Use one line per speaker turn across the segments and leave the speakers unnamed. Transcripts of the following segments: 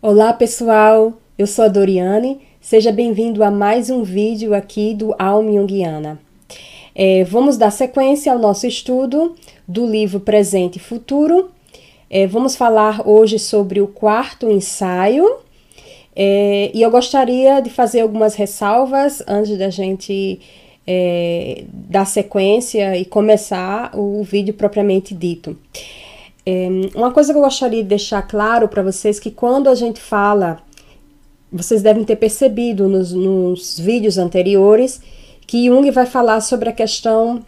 Olá pessoal, eu sou a Doriane, seja bem-vindo a mais um vídeo aqui do Alma Jungiana. É, vamos dar sequência ao nosso estudo do livro Presente e Futuro. É, vamos falar hoje sobre o quarto ensaio é, e eu gostaria de fazer algumas ressalvas antes da gente é, dar sequência e começar o vídeo propriamente dito. É, uma coisa que eu gostaria de deixar claro para vocês que quando a gente fala, vocês devem ter percebido nos, nos vídeos anteriores que Jung vai falar sobre a questão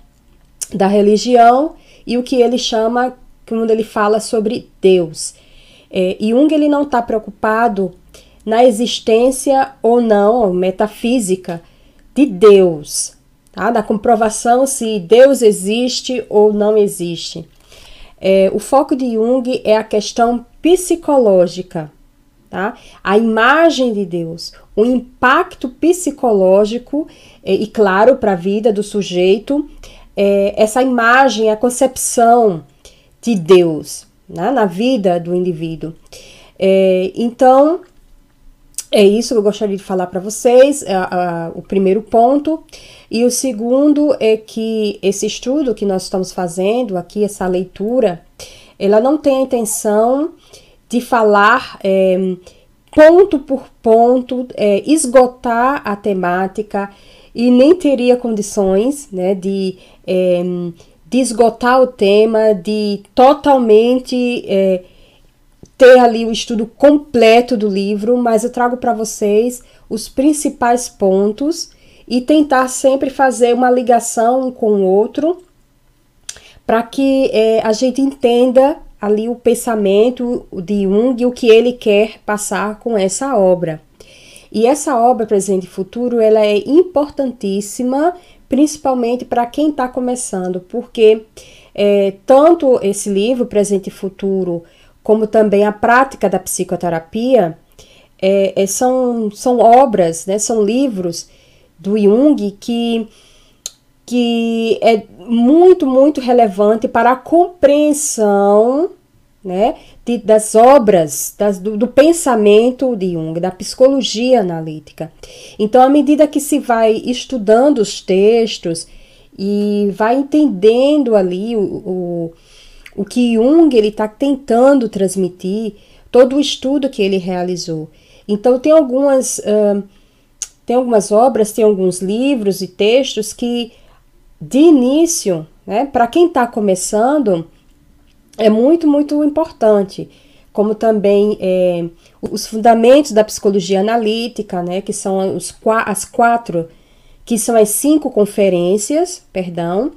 da religião e o que ele chama, quando ele fala sobre Deus. É, Jung ele não está preocupado na existência ou não metafísica de Deus, tá? da comprovação se Deus existe ou não existe. É, o foco de Jung é a questão psicológica, tá? A imagem de Deus, o impacto psicológico é, e, claro, para a vida do sujeito, é, essa imagem, a concepção de Deus né, na vida do indivíduo. É, então, é isso que eu gostaria de falar para vocês, é, o primeiro ponto. E o segundo é que esse estudo que nós estamos fazendo aqui, essa leitura, ela não tem a intenção de falar é, ponto por ponto, é, esgotar a temática e nem teria condições né, de, é, de esgotar o tema, de totalmente é, ter ali o estudo completo do livro, mas eu trago para vocês os principais pontos e tentar sempre fazer uma ligação um com o outro para que é, a gente entenda ali o pensamento de Jung e o que ele quer passar com essa obra. E essa obra Presente e Futuro ela é importantíssima, principalmente para quem está começando, porque é, tanto esse livro Presente e Futuro como também a prática da psicoterapia é, é, são, são obras, né, são livros do Jung que, que é muito, muito relevante para a compreensão né, de, das obras, das, do, do, pensamento de Jung, da psicologia analítica. Então, à medida que se vai estudando os textos e vai entendendo ali o, o, o que Jung está tentando transmitir, todo o estudo que ele realizou. Então, tem algumas. Uh, tem algumas obras, tem alguns livros e textos que, de início, né, para quem está começando, é muito, muito importante. Como também é, os fundamentos da psicologia analítica, né, que são os, as quatro, que são as cinco conferências, perdão,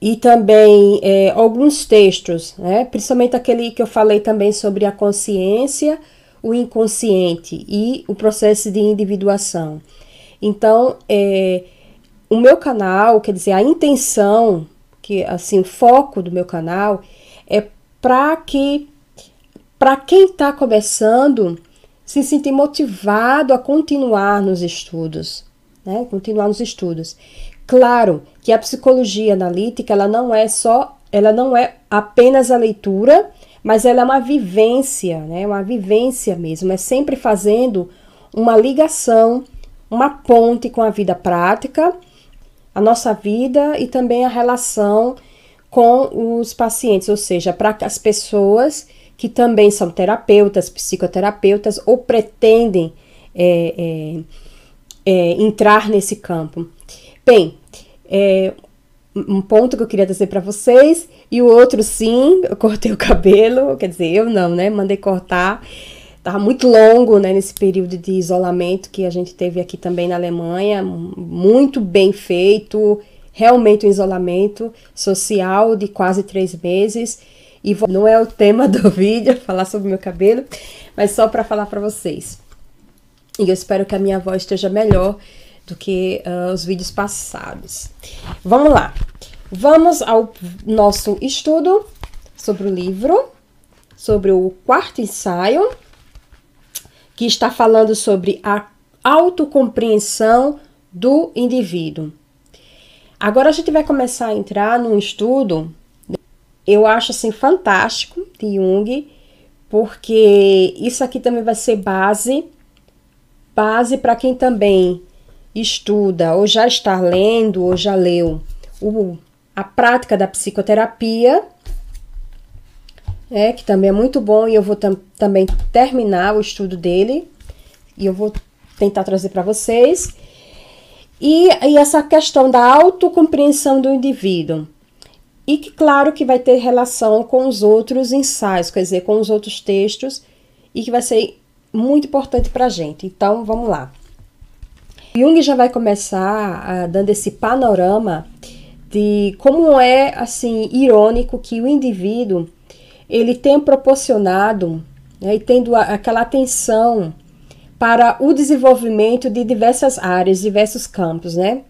e também é, alguns textos, né, principalmente aquele que eu falei também sobre a consciência, o inconsciente e o processo de individuação. Então, é, o meu canal, quer dizer, a intenção, que assim, o foco do meu canal é para que para quem está começando se sentir motivado a continuar nos estudos, né? Continuar nos estudos. Claro que a psicologia analítica ela não é só, ela não é apenas a leitura mas ela é uma vivência, né? Uma vivência mesmo, é sempre fazendo uma ligação, uma ponte com a vida prática, a nossa vida e também a relação com os pacientes, ou seja, para as pessoas que também são terapeutas, psicoterapeutas ou pretendem é, é, é, entrar nesse campo. Bem, é, um ponto que eu queria dizer para vocês e o outro sim, eu cortei o cabelo, quer dizer, eu não, né? Mandei cortar. Tava muito longo, né, nesse período de isolamento que a gente teve aqui também na Alemanha, muito bem feito, realmente um isolamento social de quase três meses. E não é o tema do vídeo falar sobre meu cabelo, mas só para falar para vocês. E eu espero que a minha voz esteja melhor do que uh, os vídeos passados. Vamos lá. Vamos ao nosso estudo sobre o livro, sobre o quarto ensaio, que está falando sobre a autocompreensão do indivíduo. Agora a gente vai começar a entrar num estudo, eu acho assim fantástico de Jung, porque isso aqui também vai ser base, base para quem também estuda ou já está lendo ou já leu o, a prática da psicoterapia, é, que também é muito bom e eu vou tam também terminar o estudo dele e eu vou tentar trazer para vocês. E, e essa questão da autocompreensão do indivíduo. E que, claro, que vai ter relação com os outros ensaios, quer dizer, com os outros textos, e que vai ser muito importante para a gente. Então, vamos lá. Jung já vai começar uh, dando esse panorama de como é, assim, irônico que o indivíduo, ele tem proporcionado, né, e tendo a, aquela atenção para o desenvolvimento de diversas áreas, diversos campos, né?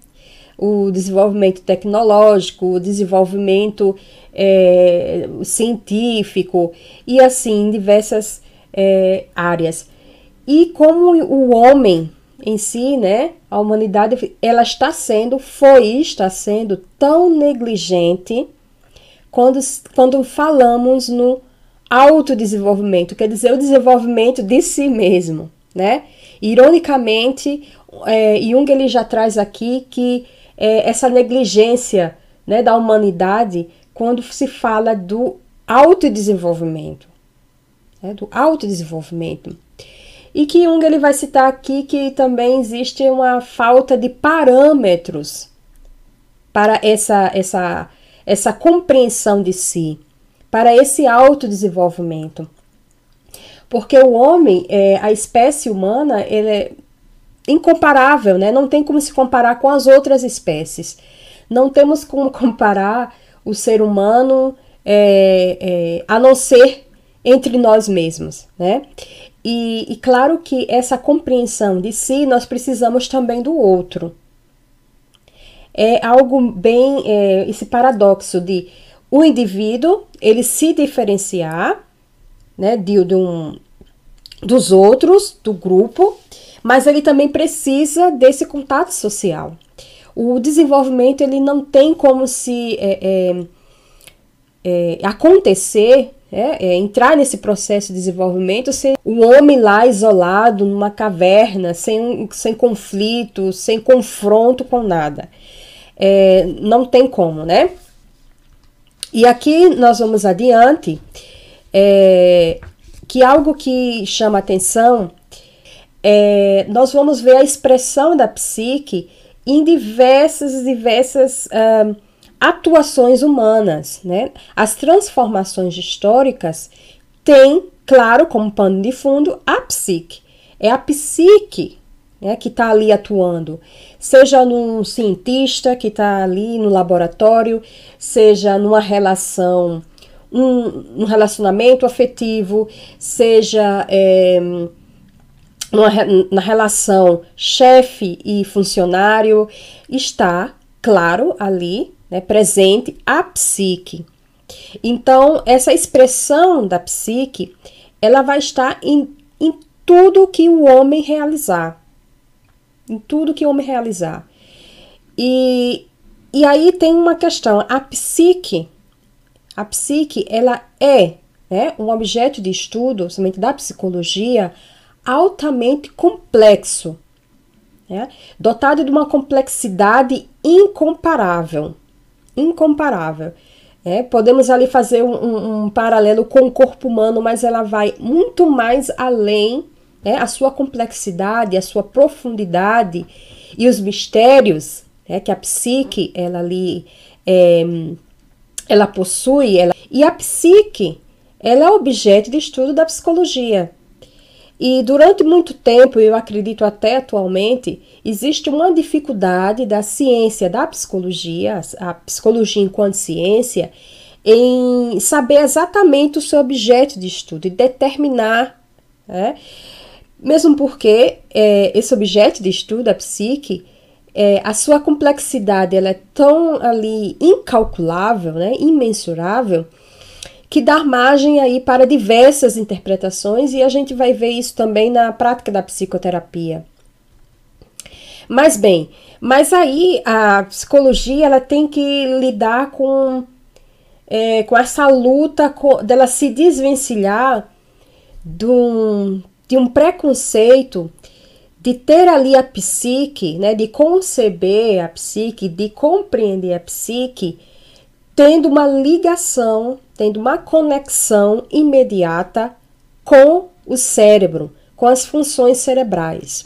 O desenvolvimento tecnológico, o desenvolvimento é, científico e assim diversas é, áreas. E como o homem em si, né, a humanidade, ela está sendo, foi e está sendo tão negligente quando, quando falamos no autodesenvolvimento, quer dizer, o desenvolvimento de si mesmo né? Ironicamente, é, Jung ele já traz aqui que é, essa negligência né, da humanidade quando se fala do autodesenvolvimento, né, do autodesenvolvimento. E que Jung ele vai citar aqui que também existe uma falta de parâmetros para essa, essa, essa compreensão de si, para esse autodesenvolvimento. Porque o homem, é, a espécie humana, ele é incomparável, né? Não tem como se comparar com as outras espécies. Não temos como comparar o ser humano é, é, a não ser entre nós mesmos, né? E, e, claro que essa compreensão de si nós precisamos também do outro. É algo bem é, esse paradoxo de o indivíduo ele se diferenciar né, de, de um, dos outros, do grupo, mas ele também precisa desse contato social. O desenvolvimento ele não tem como se é, é, é, acontecer, é, é, entrar nesse processo de desenvolvimento sem o homem lá isolado numa caverna, sem, sem conflito, sem confronto com nada. É, não tem como, né? E aqui nós vamos adiante. É, que algo que chama atenção é, nós vamos ver a expressão da psique em diversas diversas uh, atuações humanas, né? As transformações históricas têm, claro, como pano de fundo, a psique. É a psique né, que está ali atuando, seja num cientista que está ali no laboratório, seja numa relação um, um relacionamento afetivo, seja é, numa, na relação chefe e funcionário, está, claro, ali, né, presente a psique. Então, essa expressão da psique, ela vai estar em, em tudo que o homem realizar. Em tudo que o homem realizar. E, e aí tem uma questão, a psique, a psique, ela é né, um objeto de estudo, somente da psicologia, altamente complexo, né, dotado de uma complexidade incomparável. Incomparável. É, podemos ali fazer um, um, paralelo com o corpo humano, mas ela vai muito mais além, né, a sua complexidade, a sua profundidade e os mistérios né, que a psique ela ali é, ela possui, ela... e a psique, ela é objeto de estudo da psicologia. E durante muito tempo, eu acredito até atualmente, existe uma dificuldade da ciência da psicologia, a psicologia enquanto ciência, em saber exatamente o seu objeto de estudo e determinar, né? mesmo porque é, esse objeto de estudo, a psique, é, a sua complexidade ela é tão ali incalculável, né, imensurável, que dá margem aí para diversas interpretações e a gente vai ver isso também na prática da psicoterapia. Mas bem, mas aí a psicologia ela tem que lidar com, é, com essa luta com, dela se desvencilhar de um, de um preconceito de ter ali a psique, né, de conceber a psique, de compreender a psique, tendo uma ligação, tendo uma conexão imediata com o cérebro, com as funções cerebrais.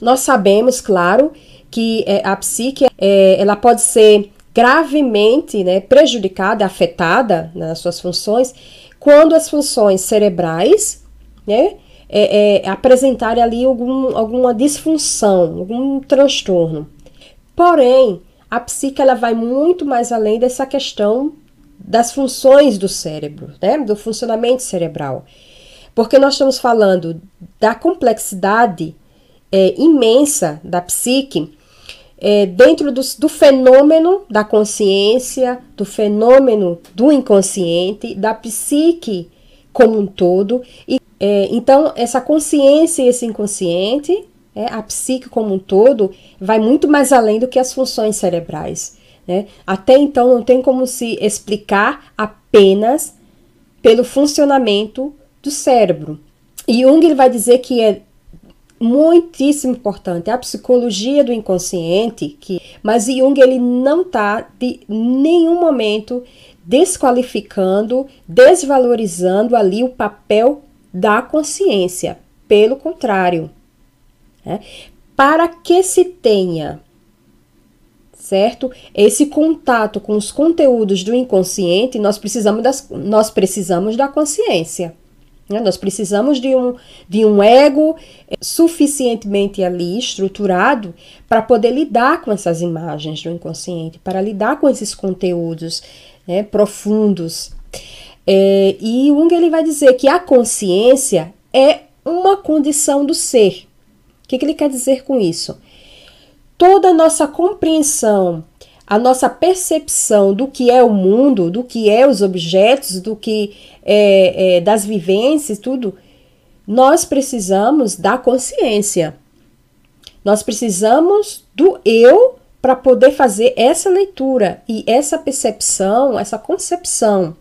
Nós sabemos, claro, que é, a psique é, ela pode ser gravemente né, prejudicada, afetada nas suas funções, quando as funções cerebrais né, é, é, apresentarem ali algum, alguma disfunção, algum transtorno. Porém, a psique ela vai muito mais além dessa questão das funções do cérebro, né, do funcionamento cerebral. Porque nós estamos falando da complexidade é, imensa da psique é, dentro do, do, fenômeno da consciência, do fenômeno do inconsciente, da psique como um todo, e é, então, essa consciência e esse inconsciente, é, a psique como um todo, vai muito mais além do que as funções cerebrais. Né? Até então, não tem como se explicar apenas pelo funcionamento do cérebro. E Jung ele vai dizer que é muitíssimo importante a psicologia do inconsciente, que, mas Jung ele não está de nenhum momento desqualificando, desvalorizando ali o papel da consciência. Pelo contrário, né? para que se tenha certo? Esse contato com os conteúdos do inconsciente, nós precisamos, das, nós precisamos da consciência. Né? Nós precisamos de um, de um ego eh, suficientemente ali estruturado para poder lidar com essas imagens do inconsciente, para lidar com esses conteúdos né, profundos é, e Jung ele vai dizer que a consciência é uma condição do ser. O que, que ele quer dizer com isso? Toda a nossa compreensão, a nossa percepção do que é o mundo, do que é os objetos, do que é, é das vivências, tudo, nós precisamos da consciência. Nós precisamos do eu para poder fazer essa leitura e essa percepção, essa concepção.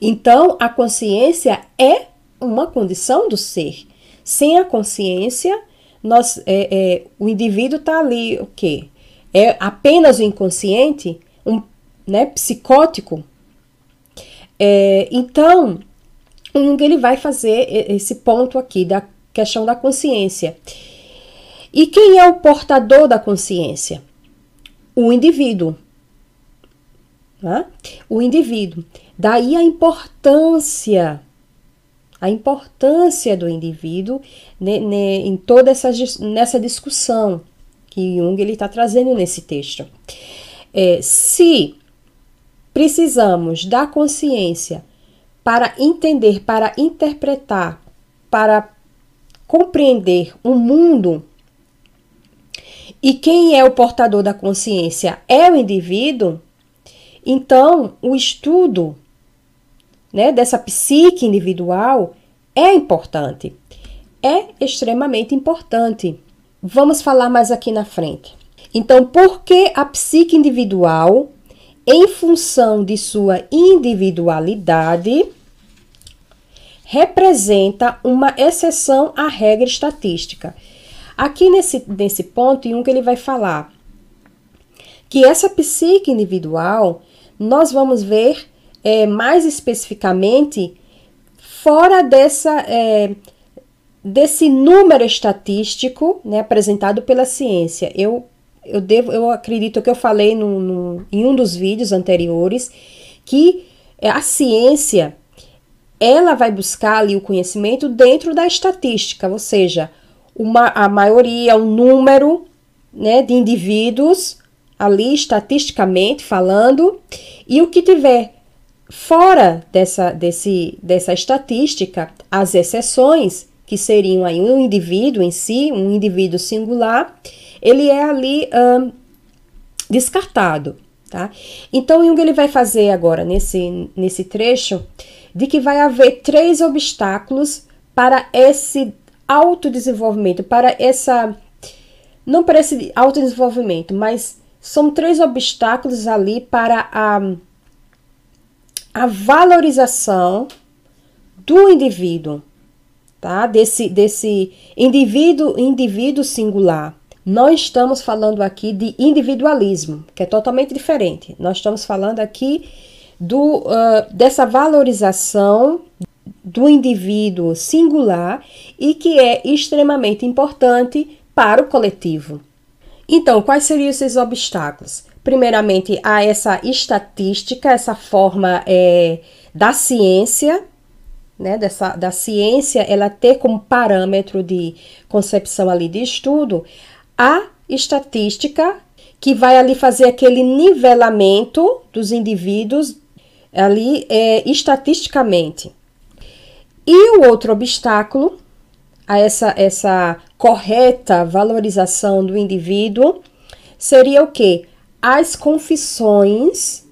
Então, a consciência é uma condição do ser. Sem a consciência, nós, é, é, o indivíduo está ali, o quê? É apenas o inconsciente, um né, psicótico. É, então, Jung ele vai fazer esse ponto aqui da questão da consciência. E quem é o portador da consciência? O indivíduo. Né? O indivíduo. Daí a importância, a importância do indivíduo né, né, em toda essa nessa discussão que Jung está trazendo nesse texto. É, se precisamos da consciência para entender, para interpretar, para compreender o mundo, e quem é o portador da consciência é o indivíduo, então o estudo né, dessa psique individual é importante. É extremamente importante. Vamos falar mais aqui na frente. Então, por que a psique individual, em função de sua individualidade, representa uma exceção à regra estatística? Aqui nesse, nesse ponto, em um que ele vai falar que essa psique individual, nós vamos ver é, mais especificamente fora dessa, é, desse número estatístico né, apresentado pela ciência. Eu, eu, devo, eu acredito que eu falei no, no, em um dos vídeos anteriores que a ciência ela vai buscar ali o conhecimento dentro da estatística, ou seja, uma, a maioria, um número né, de indivíduos ali estatisticamente falando, e o que tiver Fora dessa, desse, dessa estatística, as exceções, que seriam aí um indivíduo em si, um indivíduo singular, ele é ali hum, descartado. Tá? Então, Jung ele vai fazer agora nesse, nesse trecho de que vai haver três obstáculos para esse autodesenvolvimento, para essa. Não para esse autodesenvolvimento, mas são três obstáculos ali para a a valorização do indivíduo, tá? Desse, desse indivíduo, indivíduo singular. Nós estamos falando aqui de individualismo, que é totalmente diferente. Nós estamos falando aqui do, uh, dessa valorização do indivíduo singular e que é extremamente importante para o coletivo. Então, quais seriam esses obstáculos? Primeiramente, há essa estatística, essa forma é, da ciência, né, dessa, da ciência, ela ter como parâmetro de concepção ali de estudo a estatística que vai ali fazer aquele nivelamento dos indivíduos ali é, estatisticamente. E o outro obstáculo a essa, essa correta valorização do indivíduo seria o que? As confissões,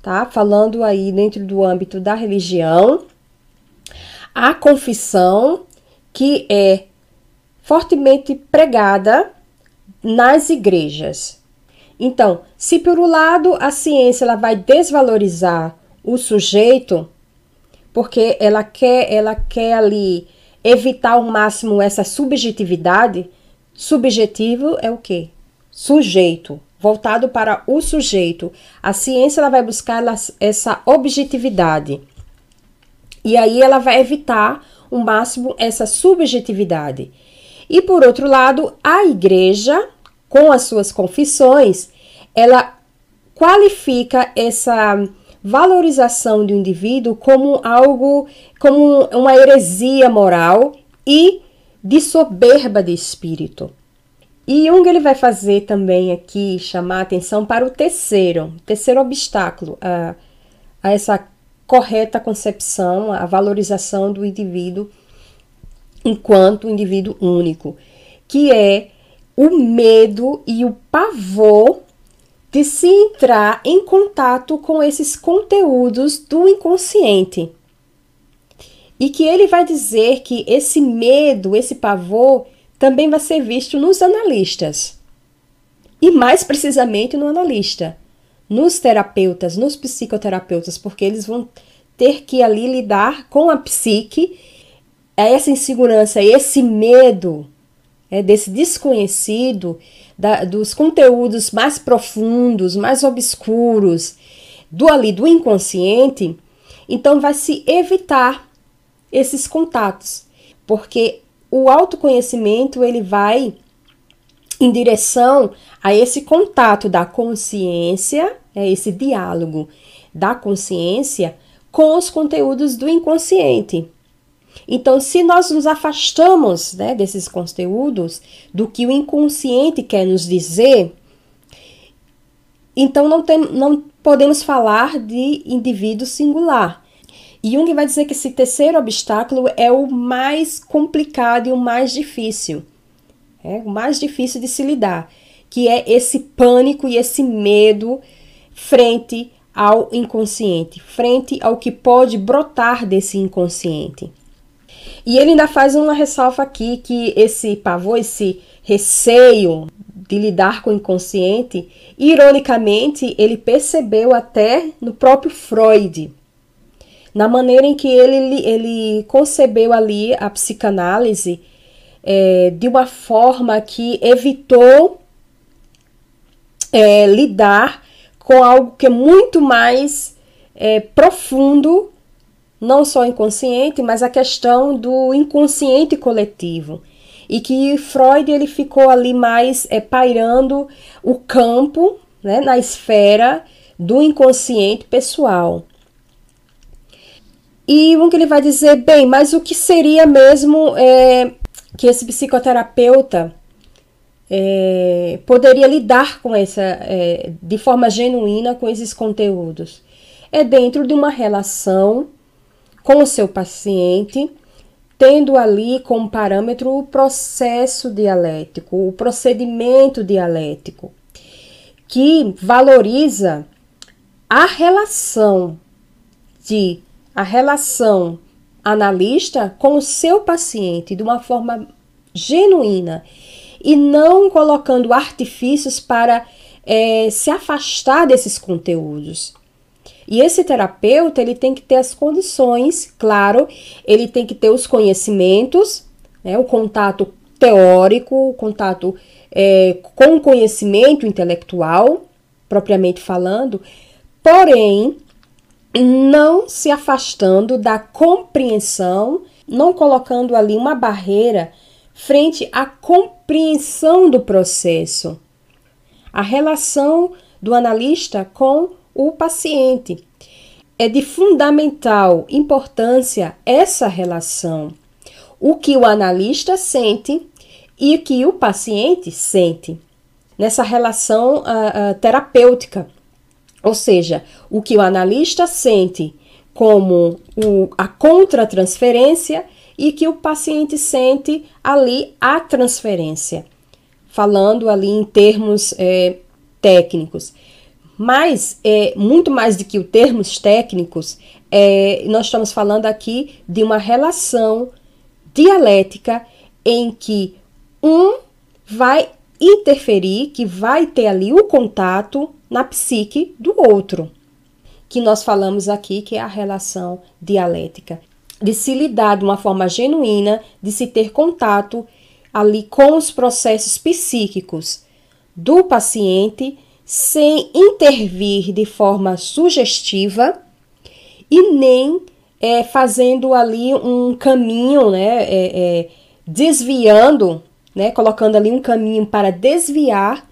tá? Falando aí dentro do âmbito da religião, a confissão que é fortemente pregada nas igrejas. Então, se por um lado a ciência ela vai desvalorizar o sujeito, porque ela quer, ela quer ali evitar ao máximo essa subjetividade, subjetivo é o quê? Sujeito, voltado para o sujeito. A ciência ela vai buscar essa objetividade. E aí ela vai evitar o máximo essa subjetividade. E por outro lado, a igreja, com as suas confissões, ela qualifica essa valorização do indivíduo como algo, como uma heresia moral e de soberba de espírito. E Jung ele vai fazer também aqui chamar atenção para o terceiro, terceiro obstáculo a, a essa correta concepção, a valorização do indivíduo enquanto indivíduo único, que é o medo e o pavor de se entrar em contato com esses conteúdos do inconsciente. E que ele vai dizer que esse medo, esse pavor, também vai ser visto nos analistas. E mais precisamente no analista, nos terapeutas, nos psicoterapeutas, porque eles vão ter que ali lidar com a psique. É essa insegurança, esse medo é, desse desconhecido, da, dos conteúdos mais profundos, mais obscuros, do ali do inconsciente, então vai se evitar esses contatos, porque o autoconhecimento ele vai em direção a esse contato da consciência, é esse diálogo da consciência com os conteúdos do inconsciente. Então, se nós nos afastamos né, desses conteúdos, do que o inconsciente quer nos dizer, então não, tem, não podemos falar de indivíduo singular. Jung vai dizer que esse terceiro obstáculo é o mais complicado e o mais difícil. É o mais difícil de se lidar, que é esse pânico e esse medo frente ao inconsciente, frente ao que pode brotar desse inconsciente. E ele ainda faz uma ressalva aqui que esse pavor, esse receio de lidar com o inconsciente, ironicamente, ele percebeu até no próprio Freud, na maneira em que ele, ele concebeu ali a psicanálise é, de uma forma que evitou é, lidar com algo que é muito mais é, profundo não só inconsciente, mas a questão do inconsciente coletivo. E que Freud ele ficou ali mais é, pairando o campo né, na esfera do inconsciente pessoal. E um que ele vai dizer, bem, mas o que seria mesmo é, que esse psicoterapeuta é, poderia lidar com essa, é, de forma genuína com esses conteúdos? É dentro de uma relação com o seu paciente, tendo ali como parâmetro o processo dialético, o procedimento dialético, que valoriza a relação de a relação analista com o seu paciente de uma forma genuína e não colocando artifícios para é, se afastar desses conteúdos. E esse terapeuta, ele tem que ter as condições, claro, ele tem que ter os conhecimentos, né, o contato teórico, o contato é, com conhecimento intelectual, propriamente falando, porém, não se afastando da compreensão, não colocando ali uma barreira frente à compreensão do processo. A relação do analista com o paciente. É de fundamental importância essa relação. O que o analista sente e o que o paciente sente nessa relação uh, uh, terapêutica. Ou seja, o que o analista sente como o, a contratransferência e que o paciente sente ali a transferência, falando ali em termos é, técnicos. Mas, é, muito mais do que os termos técnicos, é, nós estamos falando aqui de uma relação dialética em que um vai interferir, que vai ter ali o contato na psique do outro, que nós falamos aqui que é a relação dialética, de se lidar de uma forma genuína, de se ter contato ali com os processos psíquicos do paciente sem intervir de forma sugestiva e nem é, fazendo ali um caminho, né, é, é, desviando, né, colocando ali um caminho para desviar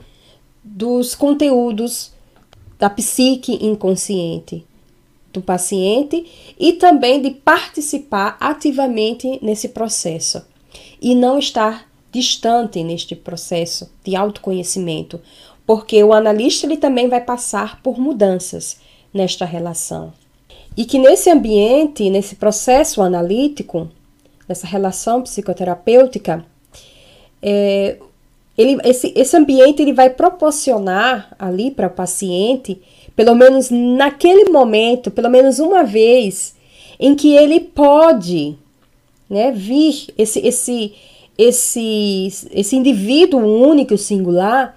dos conteúdos da psique inconsciente do paciente e também de participar ativamente nesse processo e não estar distante neste processo de autoconhecimento, porque o analista ele também vai passar por mudanças nesta relação. E que nesse ambiente, nesse processo analítico, nessa relação psicoterapêutica, é, ele, esse, esse ambiente ele vai proporcionar ali para o paciente, pelo menos naquele momento, pelo menos uma vez, em que ele pode né, vir, esse, esse, esse, esse indivíduo único, singular,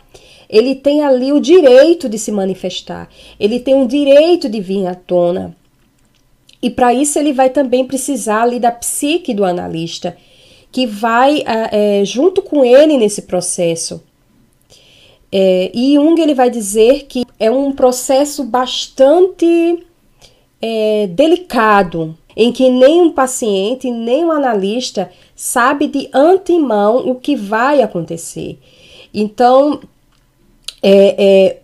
ele tem ali o direito de se manifestar, ele tem o direito de vir à tona. E para isso ele vai também precisar ali da psique do analista, que vai é, junto com ele nesse processo. É, e Jung ele vai dizer que é um processo bastante é, delicado, em que nem um paciente, nem um analista sabe de antemão o que vai acontecer. Então, é, é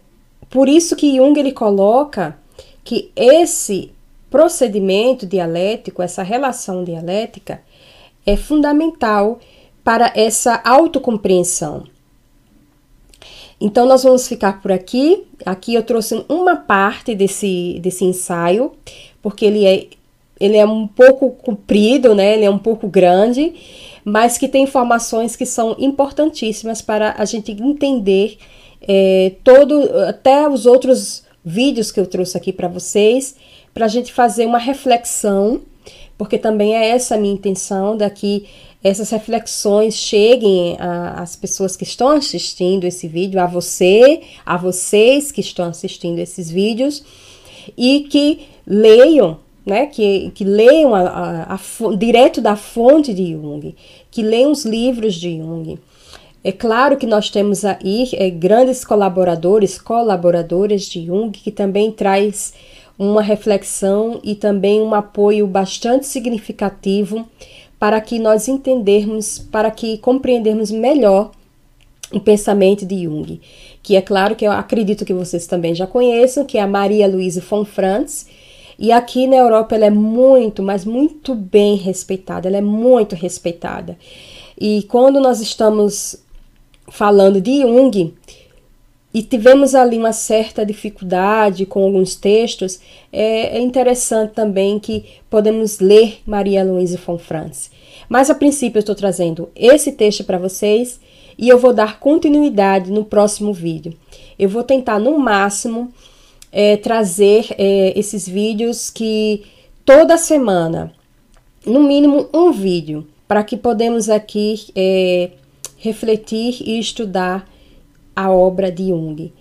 por isso que Jung ele coloca que esse procedimento dialético, essa relação dialética, é fundamental para essa autocompreensão. Então, nós vamos ficar por aqui. Aqui eu trouxe uma parte desse, desse ensaio, porque ele é, ele é um pouco comprido, né? ele é um pouco grande, mas que tem informações que são importantíssimas para a gente entender é, todo, até os outros vídeos que eu trouxe aqui para vocês, para a gente fazer uma reflexão, porque também é essa a minha intenção, daqui essas reflexões cheguem às pessoas que estão assistindo esse vídeo, a você, a vocês que estão assistindo esses vídeos, e que leiam, né, que, que leiam a, a, a, direto da fonte de Jung, que leiam os livros de Jung, é claro que nós temos aí é, grandes colaboradores, colaboradores de Jung, que também traz uma reflexão e também um apoio bastante significativo para que nós entendermos, para que compreendermos melhor o pensamento de Jung, que é claro que eu acredito que vocês também já conheçam, que é a Maria Luísa von Franz, e aqui na Europa ela é muito, mas muito bem respeitada, ela é muito respeitada. E quando nós estamos falando de Jung e tivemos ali uma certa dificuldade com alguns textos, é, é interessante também que podemos ler Maria Luísa von Franz. Mas a princípio eu estou trazendo esse texto para vocês e eu vou dar continuidade no próximo vídeo. Eu vou tentar no máximo é, trazer é, esses vídeos que toda semana, no mínimo um vídeo, para que podemos aqui é, refletir e estudar a obra de Jung.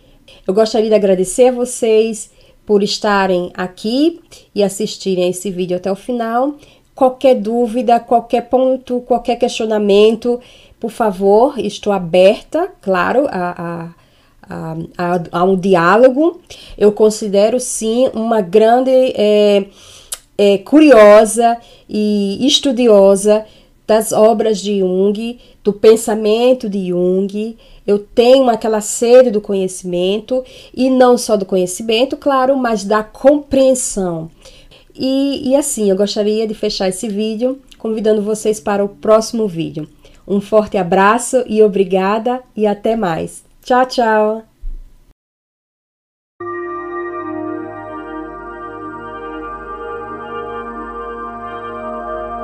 Eu gostaria de agradecer a vocês por estarem aqui e assistirem esse vídeo até o final. Qualquer dúvida, qualquer ponto, qualquer questionamento, por favor, estou aberta, claro, a, a, a, a um diálogo. Eu considero sim uma grande é, é, curiosa e estudiosa das obras de Jung, do pensamento de Jung. Eu tenho aquela sede do conhecimento, e não só do conhecimento, claro, mas da compreensão. E, e assim, eu gostaria de fechar esse vídeo convidando vocês para o próximo vídeo. Um forte abraço e obrigada, e até mais. Tchau, tchau!